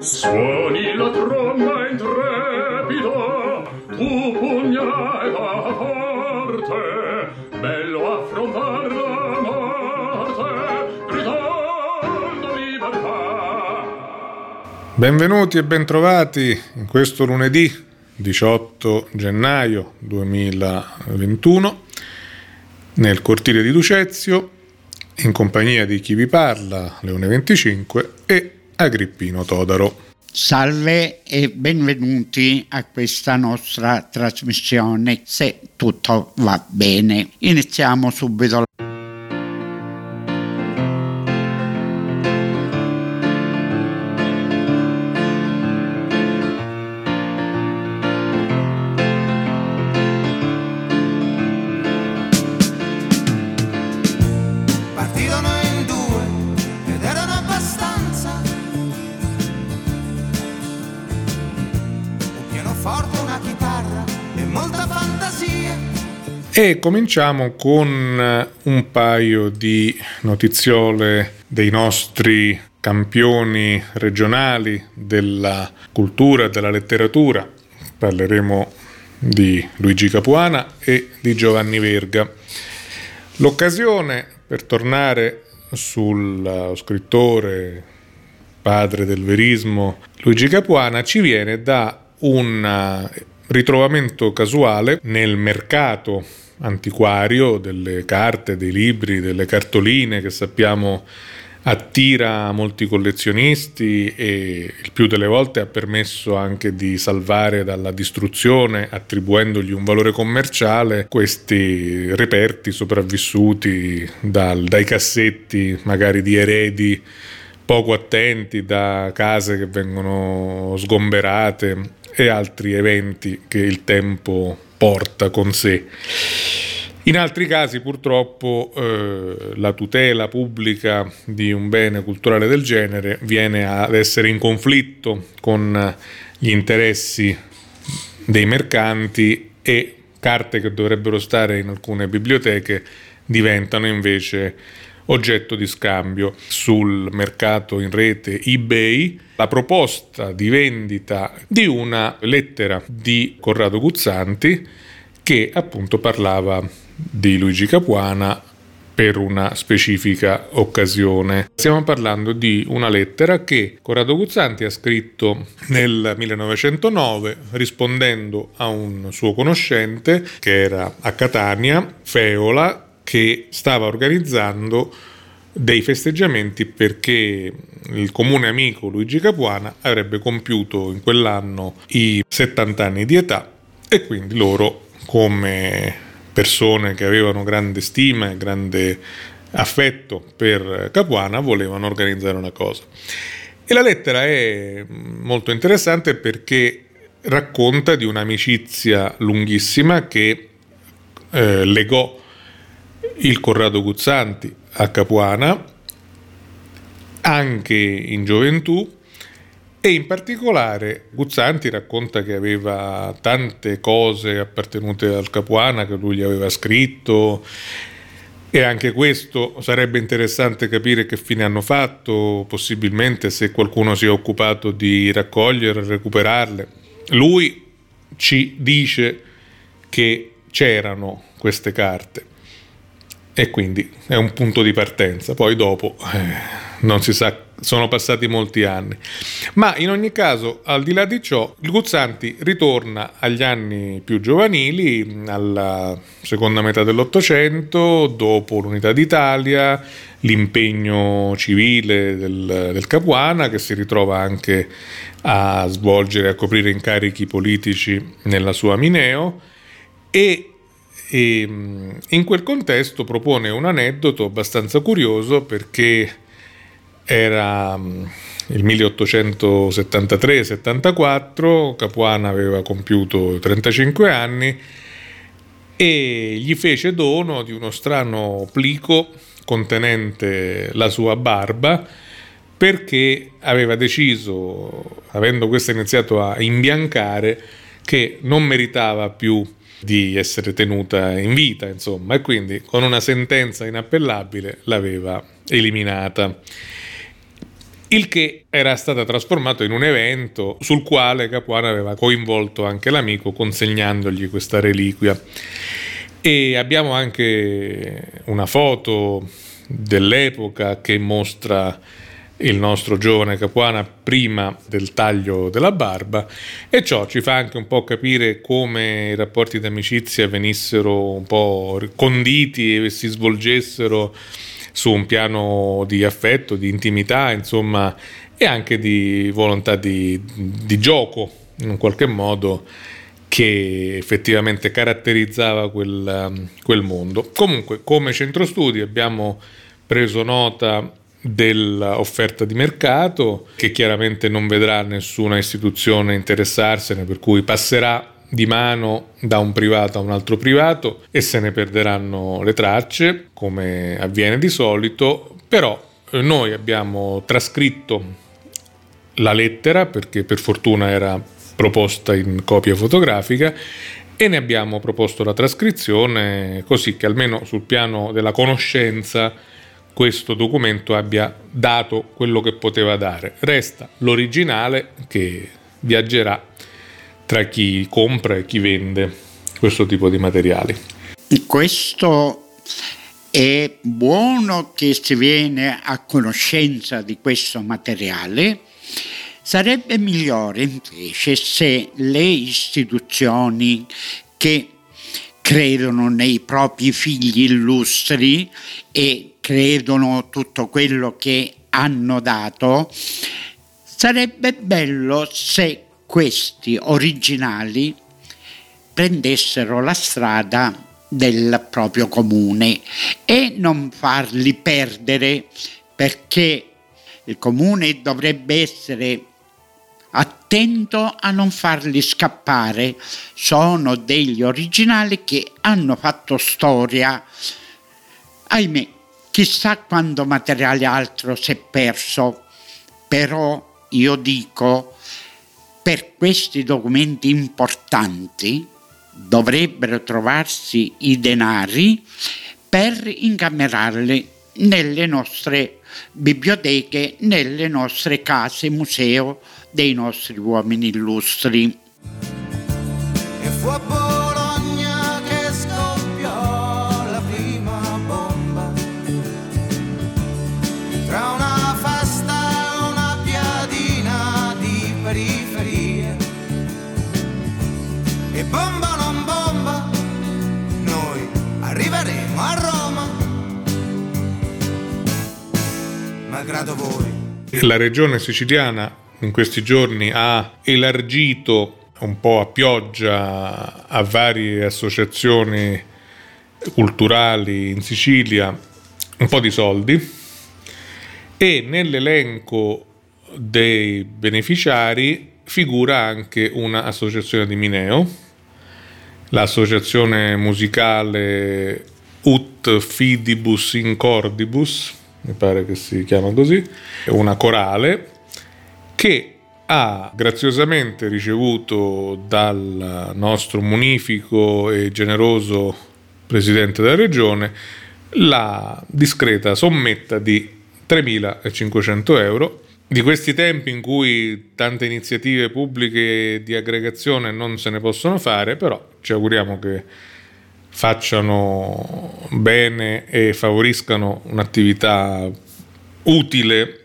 Suoni la tromba intrepida, tu pugnale da forte, bello affrontar la morte, gridando libertà. Benvenuti e bentrovati in questo lunedì 18 gennaio 2021 nel cortile di Ducezio in compagnia di chi vi parla, Leone 25 e Agrippino Todaro. Salve e benvenuti a questa nostra trasmissione, se tutto va bene. Iniziamo subito. E cominciamo con eh, un paio di notiziole dei nostri campioni regionali della cultura della letteratura. Parleremo di Luigi Capuana e di Giovanni Verga. L'occasione per tornare sul eh, scrittore padre del verismo Luigi Capuana ci viene da un eh, ritrovamento casuale nel mercato antiquario delle carte, dei libri, delle cartoline che sappiamo attira molti collezionisti e il più delle volte ha permesso anche di salvare dalla distruzione, attribuendogli un valore commerciale, questi reperti sopravvissuti dal- dai cassetti magari di eredi poco attenti, da case che vengono sgomberate e altri eventi che il tempo porta con sé. In altri casi purtroppo eh, la tutela pubblica di un bene culturale del genere viene ad essere in conflitto con gli interessi dei mercanti e carte che dovrebbero stare in alcune biblioteche diventano invece oggetto di scambio sul mercato in rete eBay la proposta di vendita di una lettera di Corrado Guzzanti che appunto parlava di Luigi Capuana per una specifica occasione. Stiamo parlando di una lettera che Corrado Guzzanti ha scritto nel 1909 rispondendo a un suo conoscente che era a Catania, Feola, che stava organizzando dei festeggiamenti perché il comune amico Luigi Capuana avrebbe compiuto in quell'anno i 70 anni di età e quindi loro come persone che avevano grande stima e grande affetto per Capuana volevano organizzare una cosa. E la lettera è molto interessante perché racconta di un'amicizia lunghissima che eh, legò il Corrado Guzzanti a Capuana anche in gioventù e in particolare Guzzanti racconta che aveva tante cose appartenute al Capuana che lui gli aveva scritto e anche questo sarebbe interessante capire che fine hanno fatto, possibilmente se qualcuno si è occupato di raccogliere recuperarle. Lui ci dice che c'erano queste carte e quindi è un punto di partenza. Poi dopo eh, non si sa, sono passati molti anni. Ma in ogni caso, al di là di ciò, il Guzzanti ritorna agli anni più giovanili, alla seconda metà dell'Ottocento, dopo l'Unità d'Italia, l'impegno civile del, del Capuana, che si ritrova anche a svolgere, a coprire incarichi politici nella sua Mineo, e e mh, in quel contesto propone un aneddoto abbastanza curioso perché era mh, il 1873-74, Capuana aveva compiuto 35 anni e gli fece dono di uno strano plico contenente la sua barba perché aveva deciso, avendo questo iniziato a imbiancare, che non meritava più di essere tenuta in vita, insomma, e quindi con una sentenza inappellabile l'aveva eliminata. il che era stato trasformato in un evento sul quale Capuano aveva coinvolto anche l'amico consegnandogli questa reliquia. E abbiamo anche una foto dell'epoca che mostra il nostro giovane Capuana prima del taglio della barba e ciò ci fa anche un po' capire come i rapporti d'amicizia venissero un po' conditi e si svolgessero su un piano di affetto, di intimità, insomma, e anche di volontà di, di gioco, in un qualche modo, che effettivamente caratterizzava quel, quel mondo. Comunque, come centro studi abbiamo preso nota dell'offerta di mercato che chiaramente non vedrà nessuna istituzione interessarsene per cui passerà di mano da un privato a un altro privato e se ne perderanno le tracce, come avviene di solito, però eh, noi abbiamo trascritto la lettera perché per fortuna era proposta in copia fotografica e ne abbiamo proposto la trascrizione così che almeno sul piano della conoscenza questo documento abbia dato quello che poteva dare. Resta l'originale che viaggerà tra chi compra e chi vende questo tipo di materiali. Questo è buono che si viene a conoscenza di questo materiale. Sarebbe migliore invece se le istituzioni che credono nei propri figli illustri e credono tutto quello che hanno dato, sarebbe bello se questi originali prendessero la strada del proprio comune e non farli perdere perché il comune dovrebbe essere attento a non farli scappare. Sono degli originali che hanno fatto storia. Ahimè, chissà quando materiale altro si è perso, però io dico per questi documenti importanti dovrebbero trovarsi i denari per incamerarli nelle nostre biblioteche, nelle nostre case museo dei nostri uomini illustri. La regione siciliana in questi giorni ha elargito un po' a pioggia a varie associazioni culturali in Sicilia un po' di soldi e nell'elenco dei beneficiari figura anche un'associazione di Mineo, l'associazione musicale Ut Fidibus Incordibus, mi pare che si chiama così, una corale che ha graziosamente ricevuto dal nostro munifico e generoso presidente della regione la discreta sommetta di 3.500 euro. Di questi tempi in cui tante iniziative pubbliche di aggregazione non se ne possono fare, però ci auguriamo che facciano bene e favoriscano un'attività utile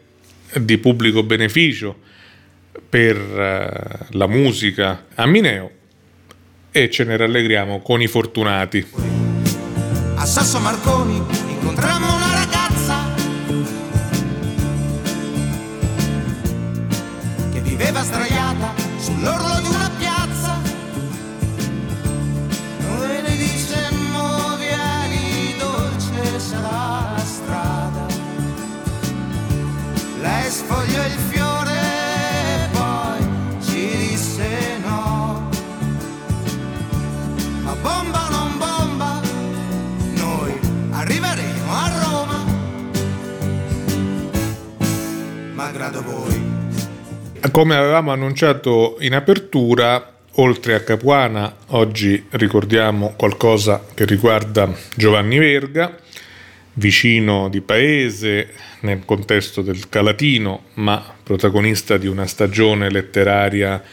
di pubblico beneficio per eh, la musica a Mineo e ce ne rallegriamo con i fortunati. A Sasso Marconi Come avevamo annunciato in apertura, oltre a Capuana, oggi ricordiamo qualcosa che riguarda Giovanni Verga. vicino di paese nel contesto del Calatino, ma protagonista di una stagione letteraria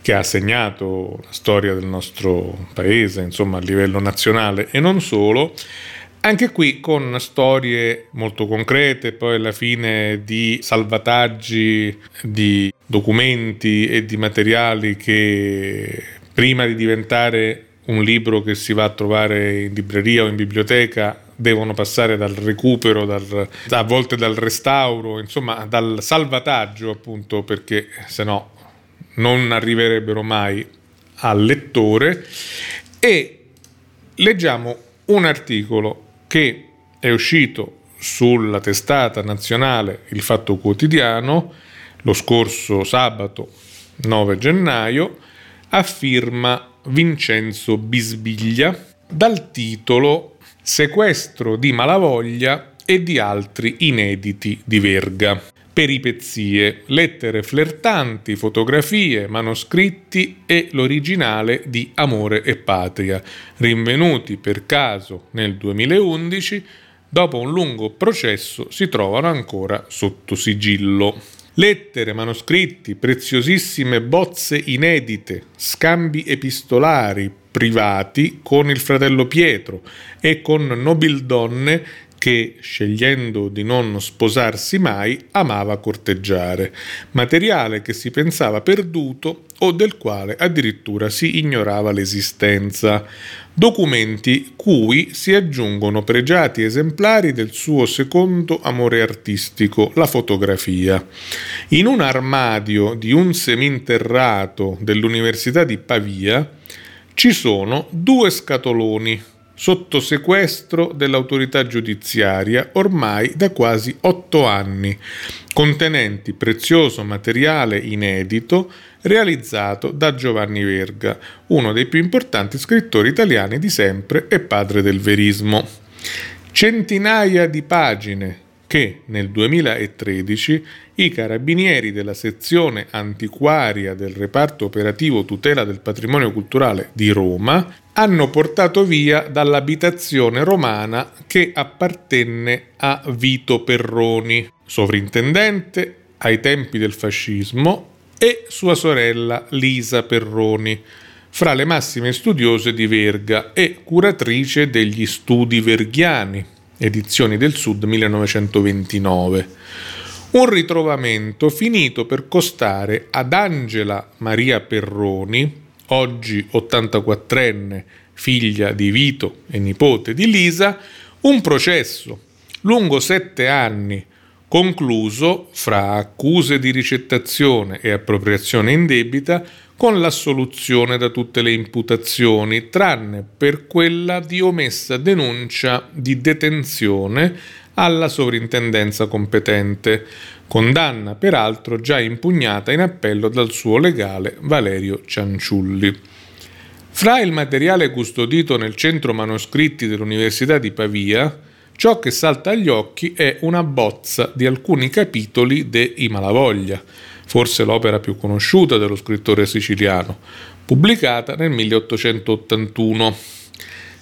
che ha segnato la storia del nostro paese, insomma a livello nazionale e non solo, anche qui con storie molto concrete, poi alla fine di salvataggi di documenti e di materiali che prima di diventare un libro che si va a trovare in libreria o in biblioteca devono passare dal recupero, dal, a volte dal restauro, insomma dal salvataggio appunto perché se no non arriverebbero mai al lettore. E leggiamo un articolo che è uscito sulla testata nazionale Il Fatto Quotidiano lo scorso sabato 9 gennaio a firma Vincenzo Bisbiglia dal titolo Sequestro di Malavoglia e di altri inediti di Verga peripezie, lettere flirtanti, fotografie, manoscritti e l'originale di Amore e Patria, rinvenuti per caso nel 2011, dopo un lungo processo si trovano ancora sotto sigillo. Lettere, manoscritti, preziosissime bozze inedite, scambi epistolari privati con il fratello Pietro e con nobildonne che, scegliendo di non sposarsi mai, amava corteggiare, materiale che si pensava perduto o del quale addirittura si ignorava l'esistenza, documenti cui si aggiungono pregiati esemplari del suo secondo amore artistico, la fotografia. In un armadio di un seminterrato dell'Università di Pavia ci sono due scatoloni sotto sequestro dell'autorità giudiziaria ormai da quasi otto anni, contenenti prezioso materiale inedito realizzato da Giovanni Verga, uno dei più importanti scrittori italiani di sempre e padre del verismo. Centinaia di pagine che nel 2013 i carabinieri della sezione antiquaria del reparto operativo tutela del patrimonio culturale di Roma hanno portato via dall'abitazione romana che appartenne a Vito Perroni, sovrintendente ai tempi del fascismo, e sua sorella Lisa Perroni, fra le massime studiose di Verga e curatrice degli studi verghiani, edizioni del Sud 1929. Un ritrovamento finito per costare ad Angela Maria Perroni, oggi 84enne, figlia di Vito e nipote di Lisa, un processo lungo sette anni, concluso fra accuse di ricettazione e appropriazione indebita con l'assoluzione da tutte le imputazioni, tranne per quella di omessa denuncia di detenzione alla sovrintendenza competente, condanna peraltro già impugnata in appello dal suo legale Valerio Cianciulli. Fra il materiale custodito nel centro manoscritti dell'Università di Pavia, ciò che salta agli occhi è una bozza di alcuni capitoli de I Malavoglia, forse l'opera più conosciuta dello scrittore siciliano, pubblicata nel 1881.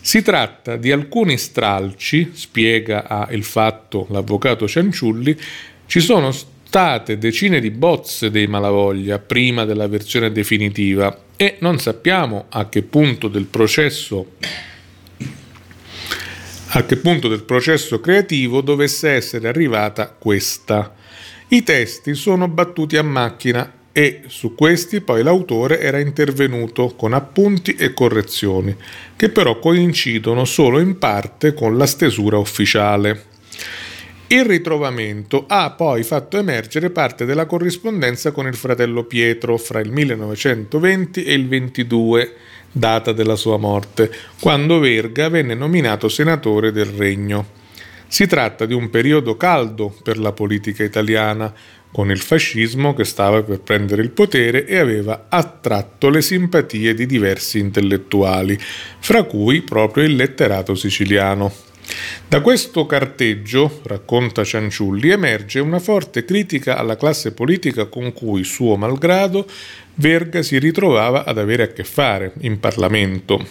Si tratta di alcuni stralci, spiega a Il Fatto l'avvocato Cianciulli, ci sono state decine di bozze dei Malavoglia prima della versione definitiva e non sappiamo a che punto del processo a che punto del processo creativo dovesse essere arrivata questa. I testi sono battuti a macchina e su questi poi l'autore era intervenuto con appunti e correzioni, che però coincidono solo in parte con la stesura ufficiale. Il ritrovamento ha poi fatto emergere parte della corrispondenza con il fratello Pietro fra il 1920 e il 22, data della sua morte, quando Verga venne nominato senatore del Regno. Si tratta di un periodo caldo per la politica italiana, con il fascismo che stava per prendere il potere e aveva attratto le simpatie di diversi intellettuali, fra cui proprio il letterato siciliano. Da questo carteggio, racconta Cianciulli, emerge una forte critica alla classe politica con cui, suo malgrado, Verga si ritrovava ad avere a che fare in Parlamento.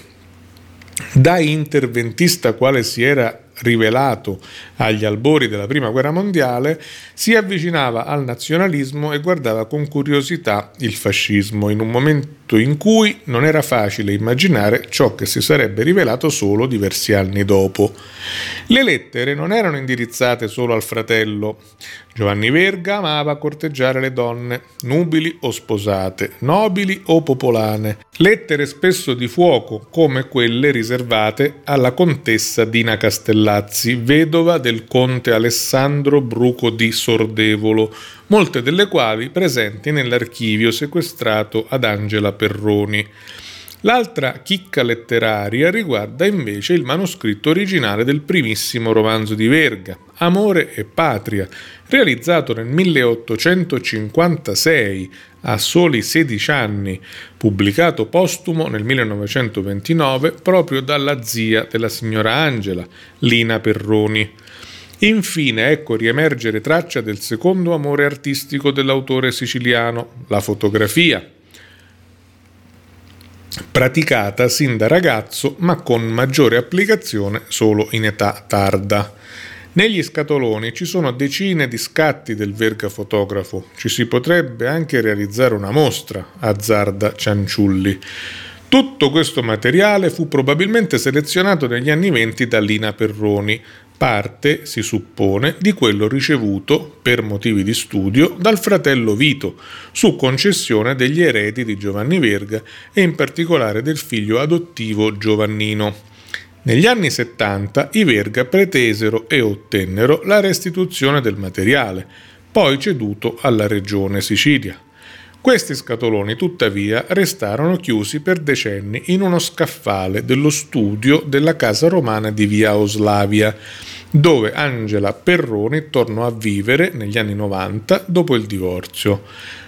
Da interventista quale si era rivelato agli albori della Prima Guerra Mondiale, si avvicinava al nazionalismo e guardava con curiosità il fascismo, in un momento in cui non era facile immaginare ciò che si sarebbe rivelato solo diversi anni dopo. Le lettere non erano indirizzate solo al fratello. Giovanni Verga amava corteggiare le donne, nubili o sposate, nobili o popolane. Lettere spesso di fuoco, come quelle riservate alla contessa Dina Castellazzi, vedova del conte Alessandro Bruco di Sordevolo, molte delle quali presenti nell'archivio sequestrato ad Angela Perroni. L'altra chicca letteraria riguarda invece il manoscritto originale del primissimo romanzo di Verga, Amore e Patria, realizzato nel 1856, a soli 16 anni, pubblicato postumo nel 1929 proprio dalla zia della signora Angela, Lina Perroni. Infine ecco riemergere traccia del secondo amore artistico dell'autore siciliano, la fotografia, praticata sin da ragazzo ma con maggiore applicazione solo in età tarda. Negli scatoloni ci sono decine di scatti del verga fotografo, ci si potrebbe anche realizzare una mostra, azzarda Cianciulli. Tutto questo materiale fu probabilmente selezionato negli anni venti da Lina Perroni, parte, si suppone, di quello ricevuto, per motivi di studio, dal fratello Vito, su concessione degli eredi di Giovanni Verga e in particolare del figlio adottivo Giovannino. Negli anni 70 i Verga pretesero e ottennero la restituzione del materiale, poi ceduto alla regione Sicilia. Questi scatoloni, tuttavia, restarono chiusi per decenni in uno scaffale dello studio della casa romana di via Oslavia, dove Angela Perroni tornò a vivere negli anni 90 dopo il divorzio.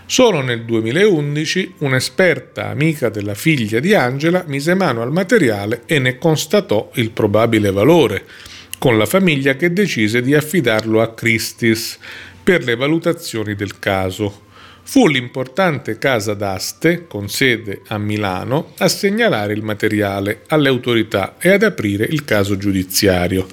Solo nel 2011 un'esperta amica della figlia di Angela mise mano al materiale e ne constatò il probabile valore, con la famiglia che decise di affidarlo a Christis per le valutazioni del caso fu l'importante casa d'aste, con sede a Milano, a segnalare il materiale alle autorità e ad aprire il caso giudiziario.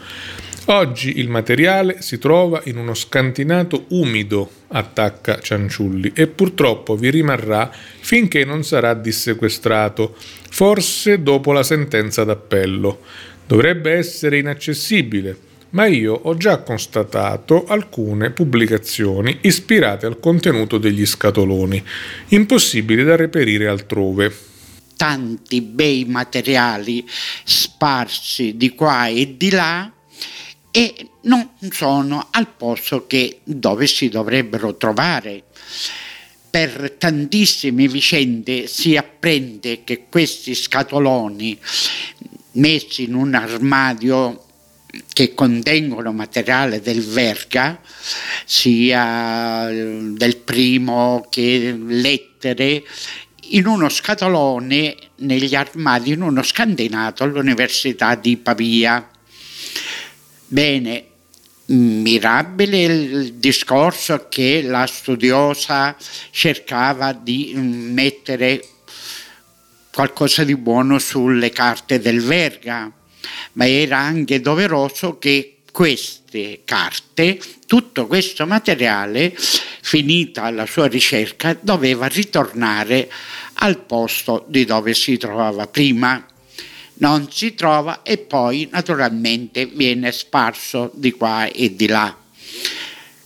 Oggi il materiale si trova in uno scantinato umido, attacca Cianciulli, e purtroppo vi rimarrà finché non sarà dissequestrato, forse dopo la sentenza d'appello. Dovrebbe essere inaccessibile, ma io ho già constatato alcune pubblicazioni ispirate al contenuto degli scatoloni, impossibili da reperire altrove. Tanti bei materiali sparsi di qua e di là e non sono al posto che dove si dovrebbero trovare. Per tantissime vicende si apprende che questi scatoloni messi in un armadio che contengono materiale del Verga, sia eh, del primo che lettere, in uno scatolone negli armadi, in uno scandinato all'Università di Pavia. Bene, mirabile il discorso che la studiosa cercava di mm, mettere qualcosa di buono sulle carte del Verga ma era anche doveroso che queste carte, tutto questo materiale, finita la sua ricerca, doveva ritornare al posto di dove si trovava prima. Non si trova e poi naturalmente viene sparso di qua e di là.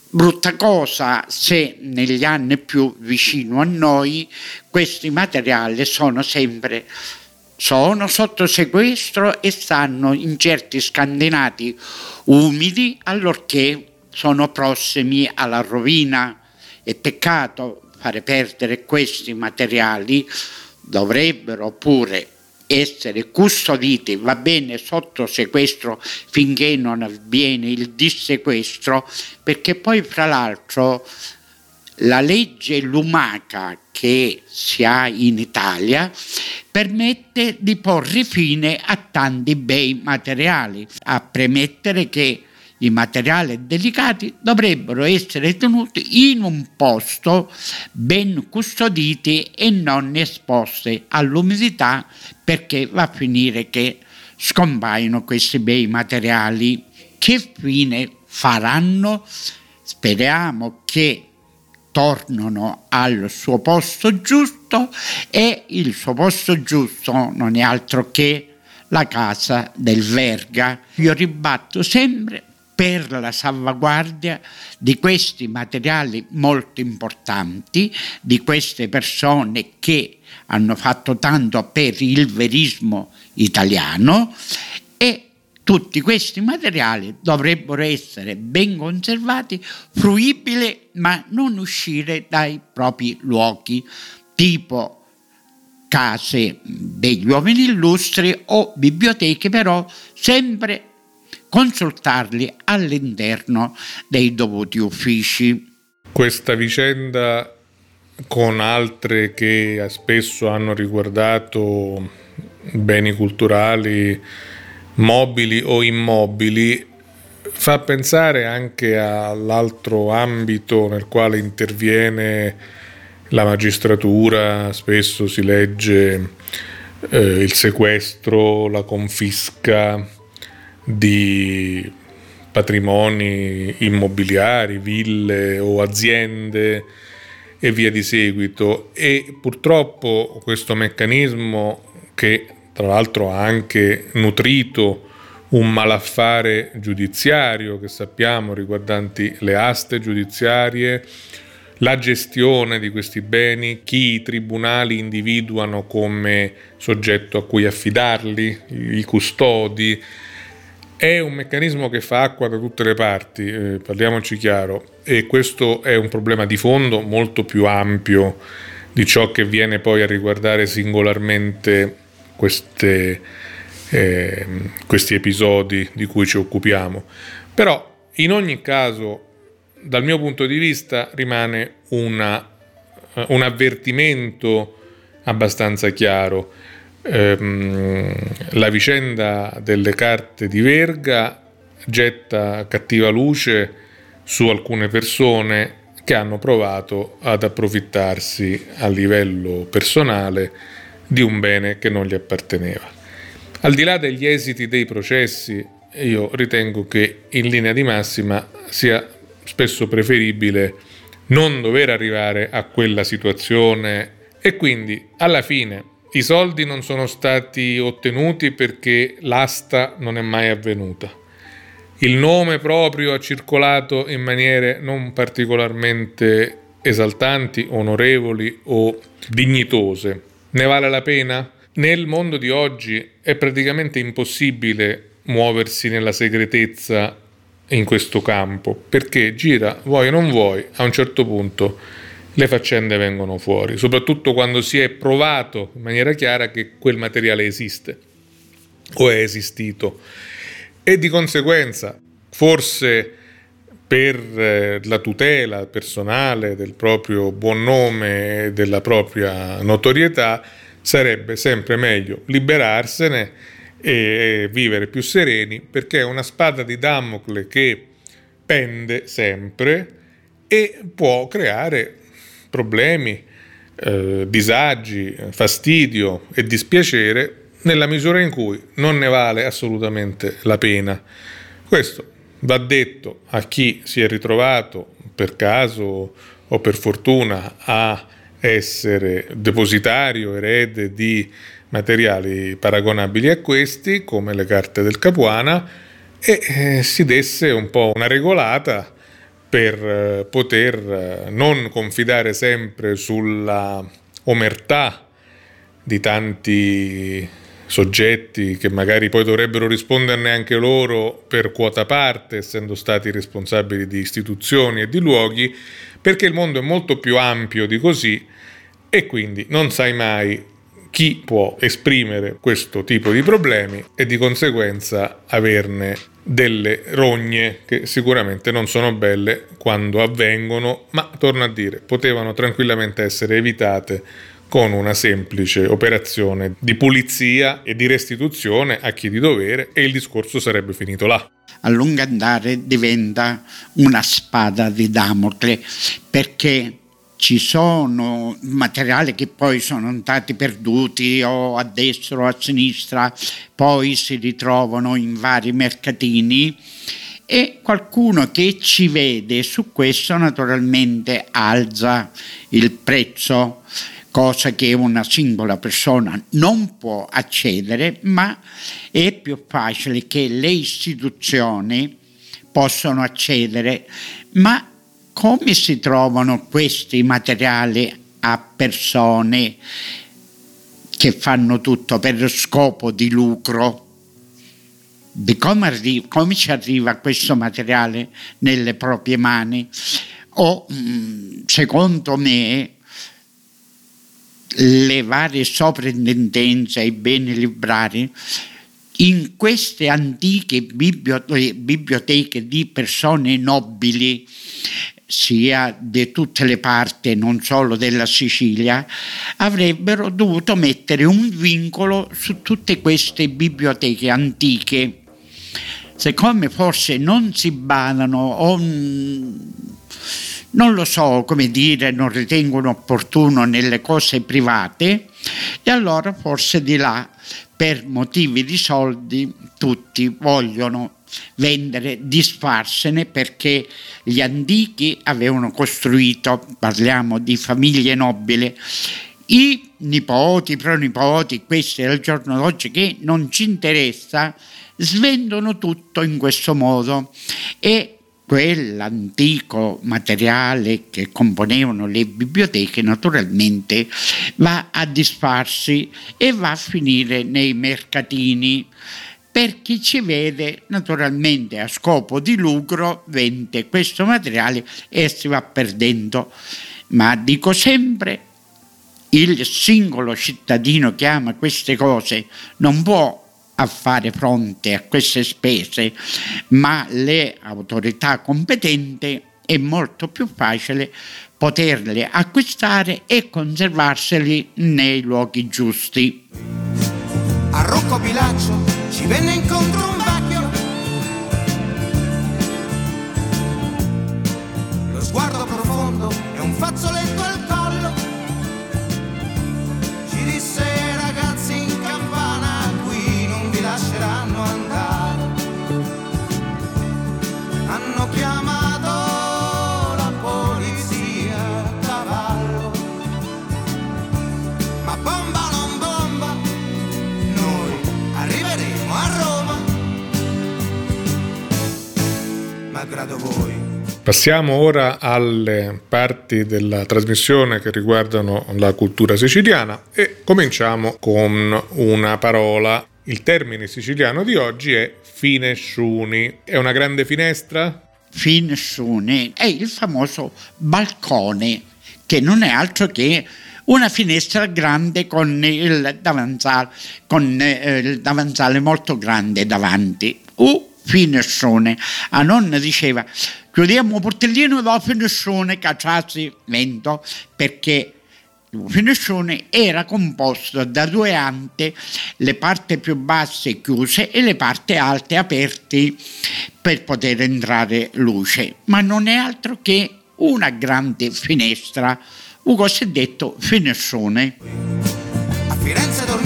Brutta cosa se negli anni più vicino a noi questi materiali sono sempre sono sotto sequestro e stanno in certi scandinati umidi allorché sono prossimi alla rovina. È peccato fare perdere questi materiali, dovrebbero pure essere custoditi, va bene, sotto sequestro finché non avviene il dissequestro, perché poi fra l'altro la legge lumaca che si ha in Italia permette di porre fine a tanti bei materiali, a premettere che i materiali delicati dovrebbero essere tenuti in un posto ben custoditi e non esposti all'umidità perché va a finire che scompaiono questi bei materiali. che fine faranno? Speriamo che tornano al suo posto giusto e il suo posto giusto non è altro che la casa del Verga. Io ribatto sempre per la salvaguardia di questi materiali molto importanti, di queste persone che hanno fatto tanto per il verismo italiano e tutti questi materiali dovrebbero essere ben conservati, fruibili, ma non uscire dai propri luoghi, tipo case degli uomini illustri o biblioteche, però sempre consultarli all'interno dei dovuti uffici. Questa vicenda con altre che spesso hanno riguardato beni culturali mobili o immobili, fa pensare anche all'altro ambito nel quale interviene la magistratura, spesso si legge eh, il sequestro, la confisca di patrimoni immobiliari, ville o aziende e via di seguito e purtroppo questo meccanismo che tra l'altro ha anche nutrito un malaffare giudiziario che sappiamo riguardanti le aste giudiziarie, la gestione di questi beni, chi i tribunali individuano come soggetto a cui affidarli, i custodi. È un meccanismo che fa acqua da tutte le parti, eh, parliamoci chiaro, e questo è un problema di fondo molto più ampio di ciò che viene poi a riguardare singolarmente queste, eh, questi episodi di cui ci occupiamo. Però in ogni caso, dal mio punto di vista, rimane una, uh, un avvertimento abbastanza chiaro. Um, la vicenda delle carte di Verga getta cattiva luce su alcune persone che hanno provato ad approfittarsi a livello personale di un bene che non gli apparteneva. Al di là degli esiti dei processi, io ritengo che in linea di massima sia spesso preferibile non dover arrivare a quella situazione e quindi alla fine i soldi non sono stati ottenuti perché l'asta non è mai avvenuta. Il nome proprio ha circolato in maniere non particolarmente esaltanti, onorevoli o dignitose. Ne vale la pena? Nel mondo di oggi è praticamente impossibile muoversi nella segretezza in questo campo, perché gira, vuoi o non vuoi, a un certo punto le faccende vengono fuori, soprattutto quando si è provato in maniera chiara che quel materiale esiste o è esistito. E di conseguenza, forse per eh, la tutela personale del proprio buon nome e della propria notorietà, sarebbe sempre meglio liberarsene e vivere più sereni perché è una spada di Damocle che pende sempre e può creare problemi, eh, disagi, fastidio e dispiacere nella misura in cui non ne vale assolutamente la pena. Questo Va detto a chi si è ritrovato per caso o per fortuna a essere depositario, erede di materiali paragonabili a questi, come le carte del Capuana, e eh, si desse un po' una regolata per eh, poter eh, non confidare sempre sulla omertà di tanti soggetti che magari poi dovrebbero risponderne anche loro per quota parte, essendo stati responsabili di istituzioni e di luoghi, perché il mondo è molto più ampio di così e quindi non sai mai chi può esprimere questo tipo di problemi e di conseguenza averne delle rogne che sicuramente non sono belle quando avvengono, ma torno a dire, potevano tranquillamente essere evitate con una semplice operazione di pulizia e di restituzione a chi di dovere e il discorso sarebbe finito là. A lungo andare diventa una spada di Damocle perché ci sono materiali che poi sono andati perduti o a destra o a sinistra, poi si ritrovano in vari mercatini e qualcuno che ci vede su questo naturalmente alza il prezzo, cosa che una singola persona non può accedere, ma è più facile che le istituzioni possano accedere. Ma come si trovano questi materiali a persone che fanno tutto per scopo di lucro? di come, arri- come ci arriva questo materiale nelle proprie mani o mm, secondo me le varie soprintendenze ai beni librari in queste antiche biblioteche di persone nobili sia di tutte le parti, non solo della Sicilia, avrebbero dovuto mettere un vincolo su tutte queste biblioteche antiche. Siccome forse non si badano o non lo so come dire, non ritengono opportuno nelle cose private e allora forse di là per motivi di soldi tutti vogliono vendere, disfarsene perché gli antichi avevano costruito, parliamo di famiglie nobili, i nipoti, i pronipoti, questi al giorno d'oggi che non ci interessa, svendono tutto in questo modo e quell'antico materiale che componevano le biblioteche naturalmente va a disfarsi e va a finire nei mercatini. Per chi ci vede naturalmente a scopo di lucro vende questo materiale e si va perdendo. Ma dico sempre, il singolo cittadino che ama queste cose non può a fare fronte a queste spese, ma le autorità competenti è molto più facile poterle acquistare e conservarseli nei luoghi giusti. A Rocco Pilaccio ci venne incontro un vecchio. Lo sguardo profondo e un fazzoletto Malgrado voi. Passiamo ora alle parti della trasmissione che riguardano la cultura siciliana e cominciamo con una parola. Il termine siciliano di oggi è finesciuni. È una grande finestra? Finescione è il famoso balcone che non è altro che una finestra grande con il davanzale, con eh, il davanzale molto grande davanti. U finescione. A nonna diceva chiudiamo il portellino dalla finescione, cacciassi vento, perché il finescione era composto da due ante, le parti più basse chiuse e le parti alte aperte per poter entrare luce, ma non è altro che una grande finestra, un cosiddetto finescione. A Firenze dormimmo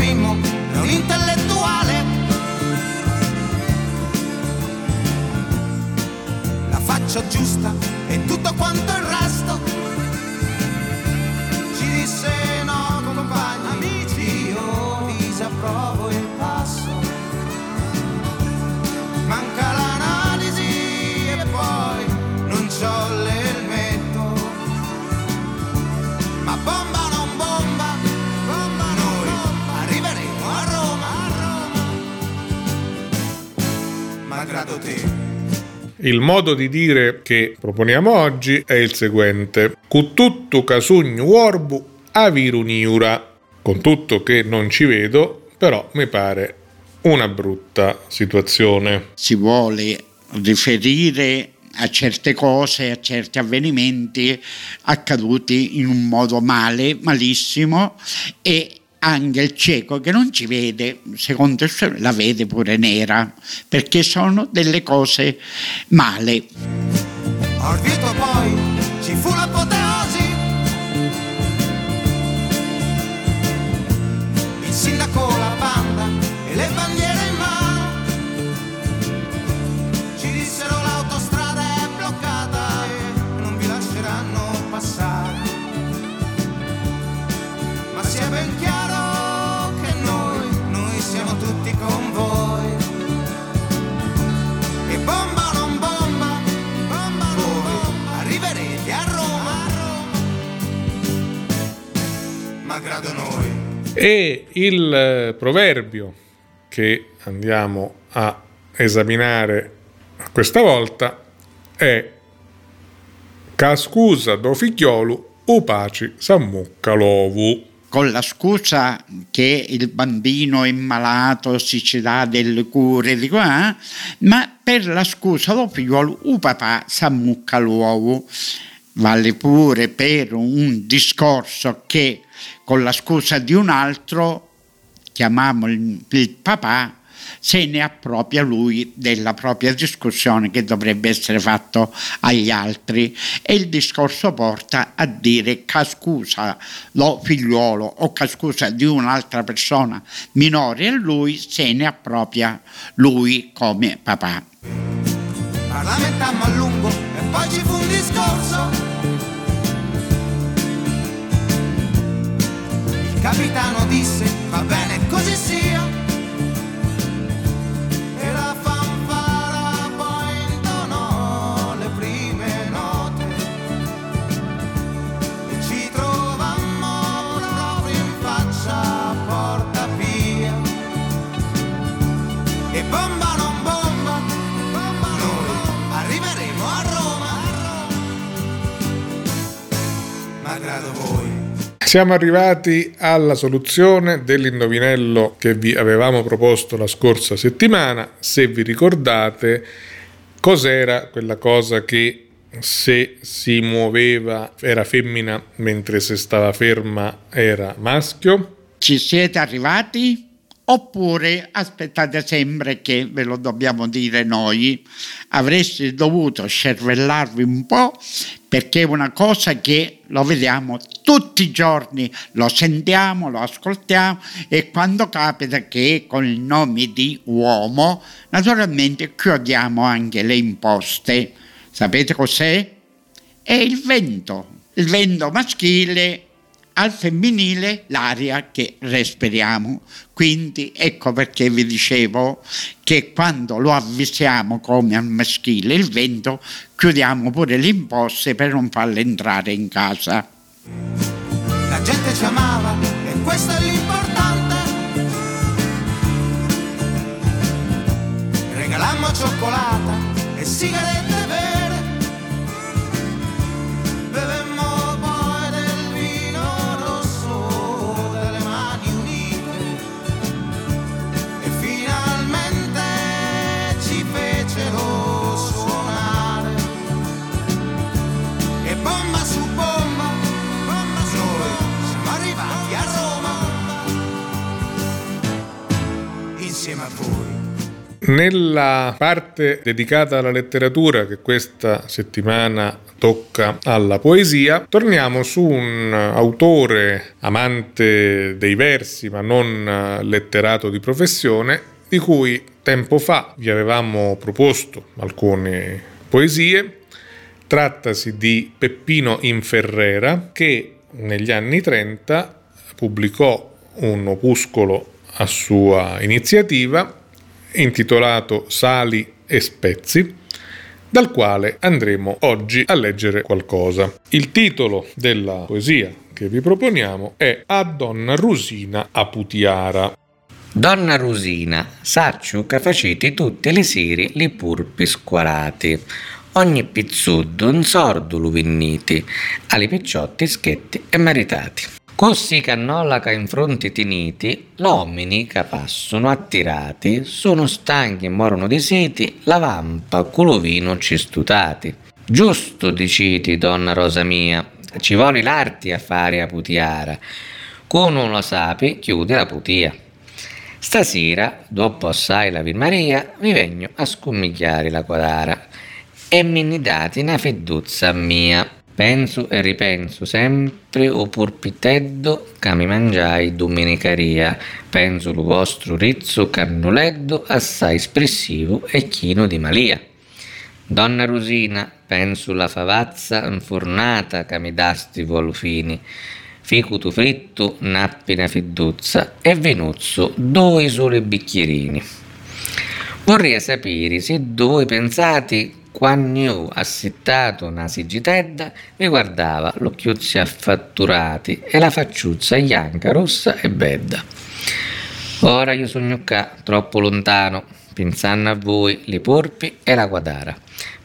faccia giusta e tutto quanto il resto. Ci disse no compagni, amici, io disapprovo il passo. Manca l'analisi e poi non c'ho l'elmetto. Ma bomba o non bomba, bomba noi arriveremo a Roma, a Roma. Malgrado te. Il modo di dire che proponiamo oggi è il seguente: Cu tutto casugno orbu aviruniura. Con tutto che non ci vedo, però mi pare una brutta situazione. si vuole riferire a certe cose, a certi avvenimenti accaduti in un modo male, malissimo e anche il cieco che non ci vede, secondo il la vede pure nera, perché sono delle cose male. A Orvieto poi ci fu l'apoteosi. Il E il eh, proverbio che andiamo a esaminare questa volta è Ca scusa do figliolu o paci s'ammucca l'ovu. con la scusa che il bambino è malato, si ci dà delle cure di qua, ma per la scusa del figliolo il papà s'ammucca l'uovo. Vale pure per un discorso che con la scusa di un altro, chiamiamo il, il papà, se ne appropria lui della propria discussione che dovrebbe essere fatto agli altri e il discorso porta a dire che scusa lo figliuolo o che scusa di un'altra persona minore a lui se ne appropria lui come papà. Parlamentammo a lungo e poi ci fu un discorso. Capitano disse, va bene così sia. Siamo arrivati alla soluzione dell'indovinello che vi avevamo proposto la scorsa settimana. Se vi ricordate, cos'era quella cosa che se si muoveva era femmina mentre se stava ferma era maschio? Ci siete arrivati? Oppure aspettate sempre che ve lo dobbiamo dire noi? Avreste dovuto cervellarvi un po' perché è una cosa che lo vediamo tutti i giorni, lo sentiamo, lo ascoltiamo e quando capita che con il nome di uomo, naturalmente chiudiamo anche le imposte. Sapete cos'è? È il vento, il vento maschile al femminile l'aria che respiriamo. Quindi ecco perché vi dicevo che quando lo avvisiamo come al maschile il vento, chiudiamo pure le imposte per non farle entrare in casa. La gente ci amava e questo è l'importante. Regalammo cioccolata e sigarette insieme a voi. Nella parte dedicata alla letteratura che questa settimana tocca alla poesia, torniamo su un autore amante dei versi ma non letterato di professione di cui tempo fa vi avevamo proposto alcune poesie. Trattasi di Peppino Inferrera che negli anni 30 pubblicò un opuscolo a sua iniziativa intitolato Sali e Spezzi, dal quale andremo oggi a leggere qualcosa. Il titolo della poesia che vi proponiamo è A Donna Rusina a Putiara. Donna Rusina, saccio che facete tutte le sere li purpi squarati. Ogni pizzuddo un sordo lu vinniti, alle picciotti schetti e maritati. Così cannola in fronte tiniti, l'uomini che passano attirati, sono stanchi e morono di seti, la vampa culovino cistutati. Giusto diciti, donna rosa mia, ci vuole l'arti a fare a putiara. Con non lo sapi, chiude la putia. Stasera, dopo assai la Vir Maria, vi vengo a scommigliare la quadara e mi ne date una fedduzza mia. Penso e ripenso sempre o purpiteddo che mi mangiai domenicaria. Penso lo vostro rizzo cannuleddo assai espressivo e chino di malia. Donna Rosina, penso la favazza infornata che mi dasti volufini. Ficuto fritto, nappina fidduzza e venuzzo due soli bicchierini. Vorrei sapere se voi pensate quando io, assittato una sigitedda, mi guardava l'occhiuzzi affatturati e la facciuzza bianca, rossa e bedda. Ora io sogno qua, troppo lontano, pensando a voi, li porpi e la guadara.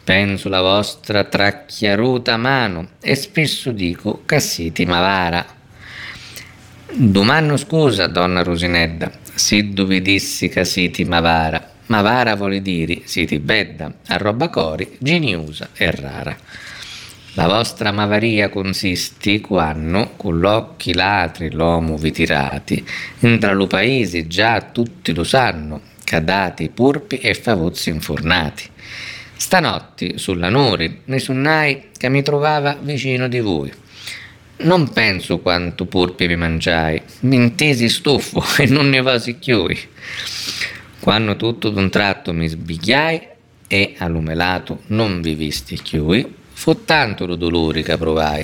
Penso la vostra tracchiaruta mano e spesso dico che siete mavara. Domando scusa, donna Rosinedda, se vi dissi che siete mavara. Mavara vuole dire siete bedda, a roba cori, geniusa e rara. La vostra mavaria consiste quando, con l'occhi latri l'uomo vi tirati, entra lo paese già tutti lo sanno, cadati purpi e favozzi infornati. Stanotte, sulla Nuri, ne sonnai che mi trovava vicino di voi. Non penso quanto purpi vi mangiai, mi intesi stufo e non ne va sicchioi. Quando tutto d'un tratto mi sbigliai e all'umelato non vi visti chiui, fu tanto lo dolore che provai.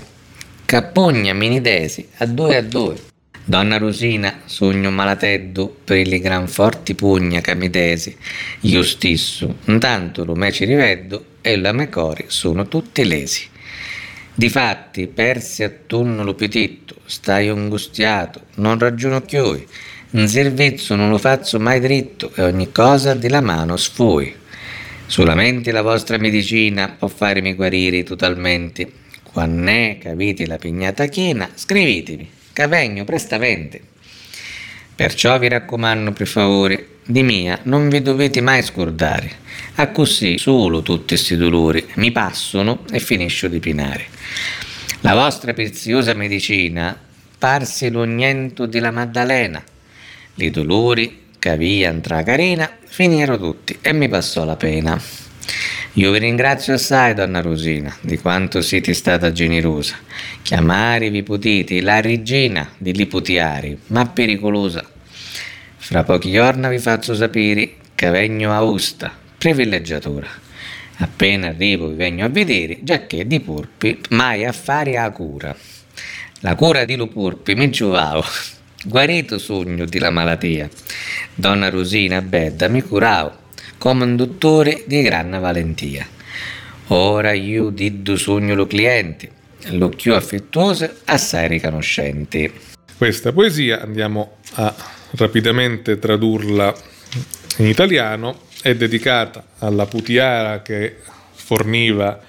Cappogna mi nidesi a due a due. Donna Rosina, sogno malateddo per le gran forti pugna che mi desi. Io stesso, intanto lo me ci riveddo e la me cori sono tutti lesi. Difatti, persi attorno lo petitto, stai angustiato, non ragiono più. Un servizio non lo faccio mai dritto e ogni cosa di la mano sfui. Solamente la vostra medicina può farmi guarire totalmente. Quando è capite la pignata china, scrivitevi, che vengo prestamente. Perciò vi raccomando per favore, di mia non vi dovete mai scordare. A così solo tutti questi dolori mi passano e finisco di pinare. La vostra preziosa medicina parsi l'ognento della Maddalena, i dolori che avvian tra carina finirono tutti e mi passò la pena. Io vi ringrazio assai, donna Rosina, di quanto siete stata generosa. Chiamare vi potete la regina di Liputiari, ma pericolosa. Fra pochi giorni vi faccio sapere che vengo a Usta, privilegiatura. Appena arrivo vi vengo a vedere, giacché di Purpi mai affari a cura. La cura di Lupurpi mi giovavo, Guarito sogno di la malattia. Donna Rosina Bedda mi curavo come un dottore di gran valentia. Ora io diddo sogno lo cliente, l'occhio affettuoso assai riconoscente. Questa poesia andiamo a rapidamente tradurla in italiano, è dedicata alla putiara che forniva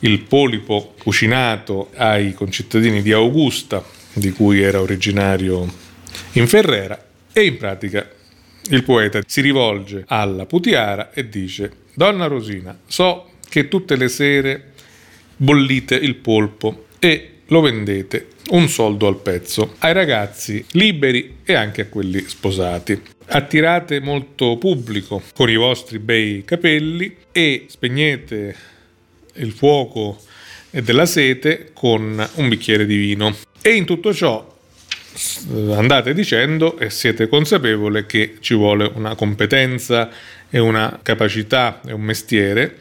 il polipo cucinato ai concittadini di Augusta di cui era originario in Ferrera e in pratica il poeta si rivolge alla Putiara e dice Donna Rosina, so che tutte le sere bollite il polpo e lo vendete un soldo al pezzo ai ragazzi liberi e anche a quelli sposati. Attirate molto pubblico con i vostri bei capelli e spegnete il fuoco della sete con un bicchiere di vino. E in tutto ciò andate dicendo e siete consapevole che ci vuole una competenza e una capacità e un mestiere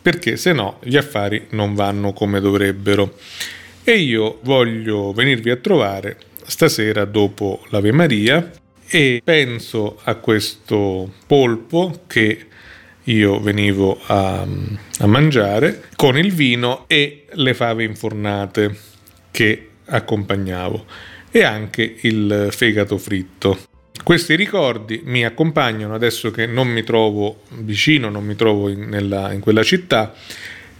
perché se no gli affari non vanno come dovrebbero. E io voglio venirvi a trovare stasera dopo l'Ave Maria e penso a questo polpo che io venivo a, a mangiare con il vino e le fave infornate che accompagnavo e anche il fegato fritto. Questi ricordi mi accompagnano adesso che non mi trovo vicino, non mi trovo in, nella, in quella città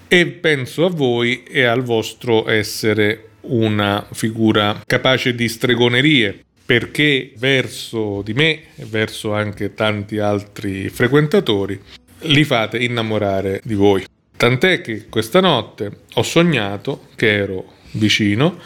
e penso a voi e al vostro essere una figura capace di stregonerie perché verso di me e verso anche tanti altri frequentatori li fate innamorare di voi. Tant'è che questa notte ho sognato che ero vicino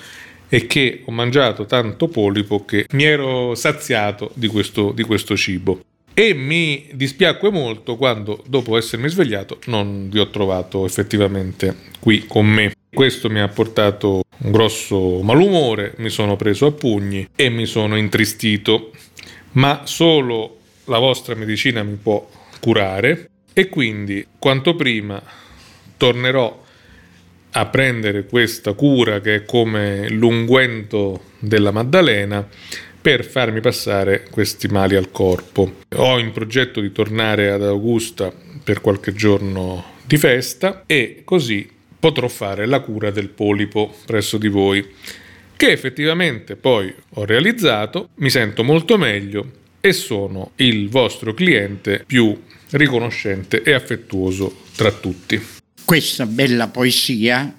e che ho mangiato tanto polipo che mi ero saziato di questo, di questo cibo. E mi dispiacque molto quando, dopo essermi svegliato, non vi ho trovato effettivamente qui con me. Questo mi ha portato un grosso malumore, mi sono preso a pugni e mi sono intristito, ma solo la vostra medicina mi può curare e quindi quanto prima tornerò a prendere questa cura che è come l'unguento della Maddalena per farmi passare questi mali al corpo. Ho in progetto di tornare ad Augusta per qualche giorno di festa e così potrò fare la cura del polipo presso di voi, che effettivamente poi ho realizzato, mi sento molto meglio e sono il vostro cliente più riconoscente e affettuoso tra tutti. Questa bella poesia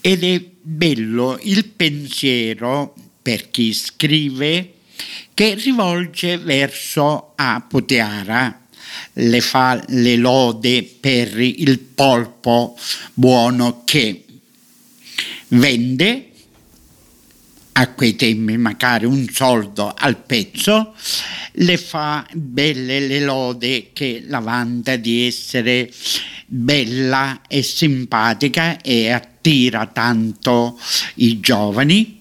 ed è bello il pensiero per chi scrive che rivolge verso Apoteara le fa le lode per il polpo buono che vende a quei tempi magari un soldo al pezzo, le fa belle le lode che la vanta di essere bella e simpatica e attira tanto i giovani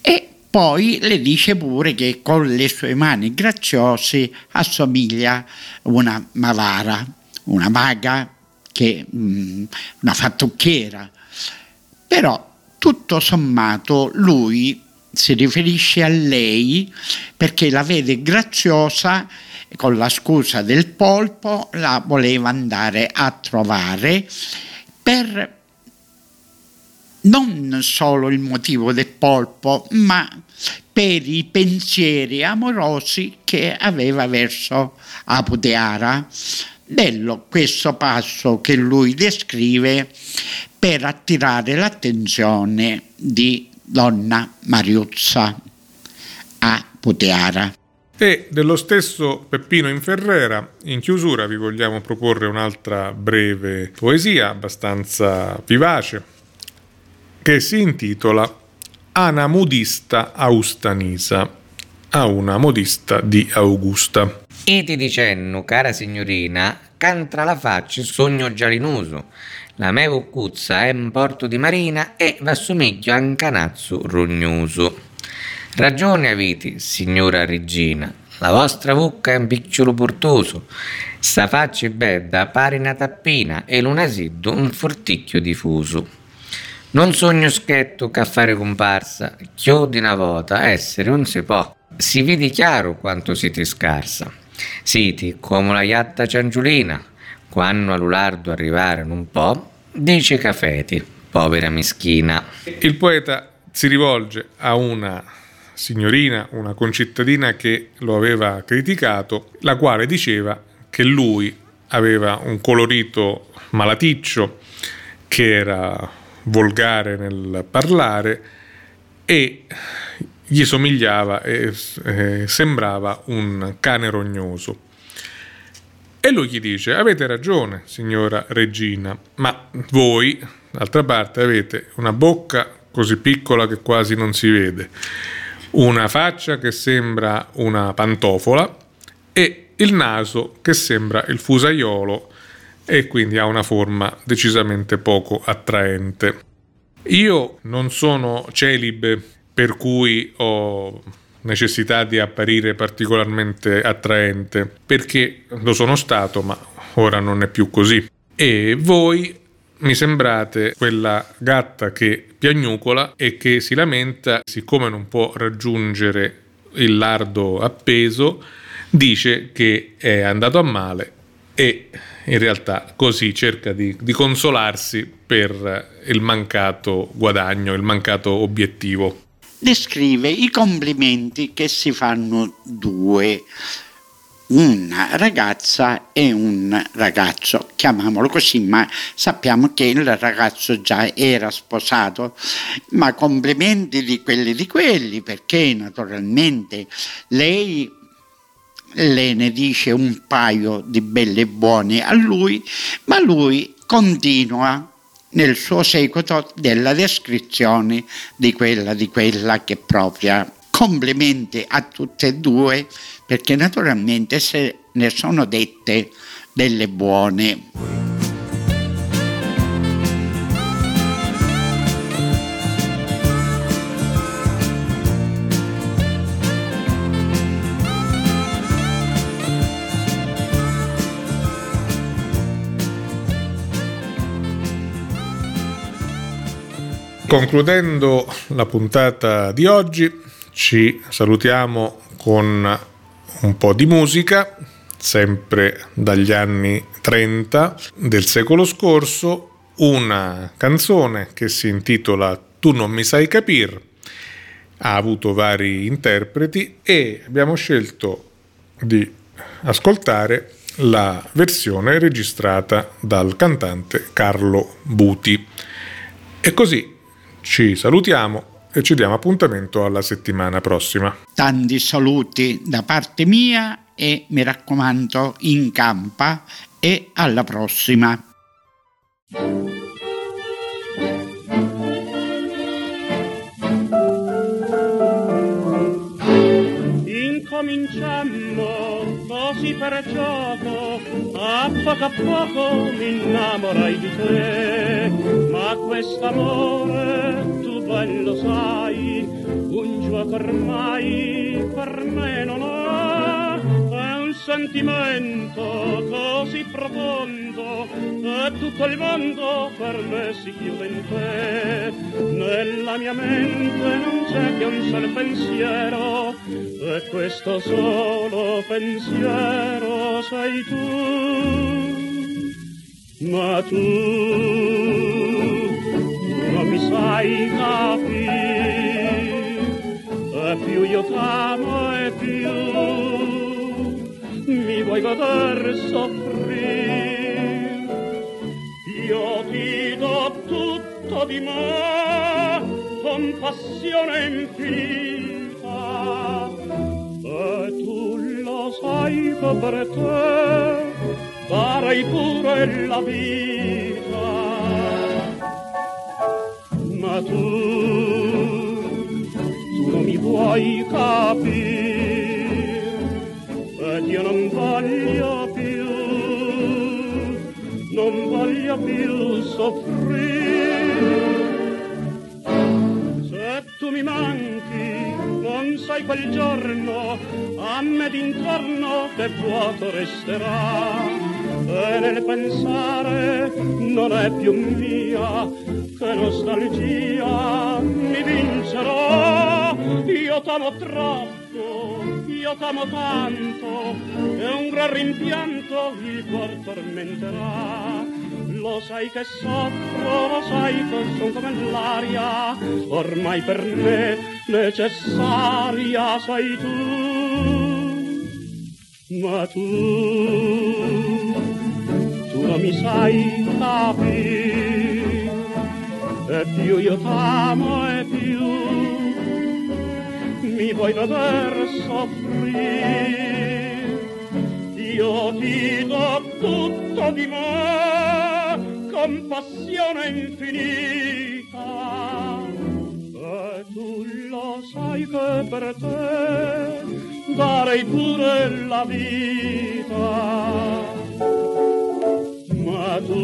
e poi le dice pure che con le sue mani graziose assomiglia a una mavara, una maga, che, mm, una fattucchiera. Però tutto sommato lui si riferisce a lei perché la vede graziosa con la scusa del polpo la voleva andare a trovare per non solo il motivo del polpo, ma per i pensieri amorosi che aveva verso Aputeara. Bello questo passo che lui descrive per attirare l'attenzione di donna Mariuzza a Puteara. E dello stesso Peppino Inferrera, in chiusura vi vogliamo proporre un'altra breve poesia abbastanza vivace, che si intitola Ana Modista Austanisa, a una modista di Augusta. E ti dicenno, cara signorina, cantra la faccia sogno gialinoso. La mia cuccuzza è in porto di marina e v'assomiglio a un canazzo rognoso. Ragione avete, signora regina, la vostra vucca è un picciolo portoso, sta faccia è bella pare una tappina e l'unasiddo un forticchio diffuso. Non sogno schetto che a fare comparsa, chiodi una vota, essere un si può. Si vede chiaro quanto siete scarsa. Siti come la iatta ciangiolina, quando all'ulardo arrivare un po', dice cafeti, povera mischina. Il poeta si rivolge a una signorina, una concittadina che lo aveva criticato, la quale diceva che lui aveva un colorito malaticcio, che era volgare nel parlare e gli somigliava e eh, sembrava un cane rognoso. E lui gli dice: Avete ragione, signora regina, ma voi, d'altra parte, avete una bocca così piccola che quasi non si vede, una faccia che sembra una pantofola e il naso che sembra il fusaiolo e quindi ha una forma decisamente poco attraente. Io non sono celibe per cui ho necessità di apparire particolarmente attraente, perché lo sono stato, ma ora non è più così. E voi mi sembrate quella gatta che piagnucola e che si lamenta, siccome non può raggiungere il lardo appeso, dice che è andato a male e in realtà così cerca di, di consolarsi per il mancato guadagno, il mancato obiettivo. Descrive i complimenti che si fanno due, una ragazza e un ragazzo, chiamiamolo così, ma sappiamo che il ragazzo già era sposato, ma complimenti di quelli di quelli, perché naturalmente lei le ne dice un paio di belle e buone a lui, ma lui continua nel suo seguito della descrizione di quella di quella che propria. Complimenti a tutte e due perché naturalmente se ne sono dette delle buone. Concludendo la puntata di oggi, ci salutiamo con un po' di musica sempre dagli anni 30 del secolo scorso, una canzone che si intitola Tu non mi sai capire, ha avuto vari interpreti e abbiamo scelto di ascoltare la versione registrata dal cantante Carlo Buti. E così ci salutiamo e ci diamo appuntamento alla settimana prossima. Tanti saluti da parte mia e mi raccomando in campa e alla prossima. Incominciammo così per gioco, a poco a poco mi innamorai di te, ma quest'amore tu ben lo sai, un gioco ormai per me non è sentimento così profondo che tutto il mondo per me si chiude in te. Nella mia mente non c'è che un solo pensiero e questo solo pensiero sei tu. Ma tu, non mi sai capire e più io t'amo e più vuoi vedere soffrire. Io ti do tutto di me con passione infinita e tu lo sai che per te darei pure la vita. Ma tu, tu non mi vuoi capire io non voglio più, non voglio più soffrire. Se tu mi manchi, non sai quel giorno, a me d'intorno che vuoto resterà. E nel pensare non è più mia, che nostalgia mi vincerà. Io t'amo troppo, io t'amo tanto, e un gran rimpianto il cuor tormenterà. Lo sai che soffro, lo sai che son come l'aria, ormai per me necessaria sei tu. Ma tu, tu non mi sai capire, e più io t'amo e più mi vuoi veder soffrire. Io ti do tutto di me con passione infinita. E tu lo sai che per te darei pure la vita. Ma tu,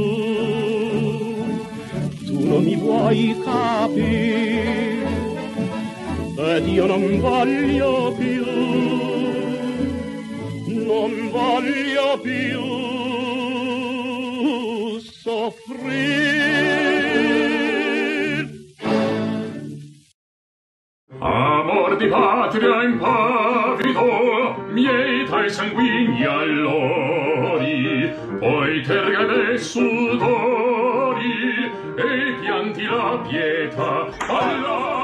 tu non mi vuoi capire ed io non voglio più, non voglio più soffrire. Amor di patria impavido, mieta e sanguigni allori, poi terga e sudori, e pianti la pietà alla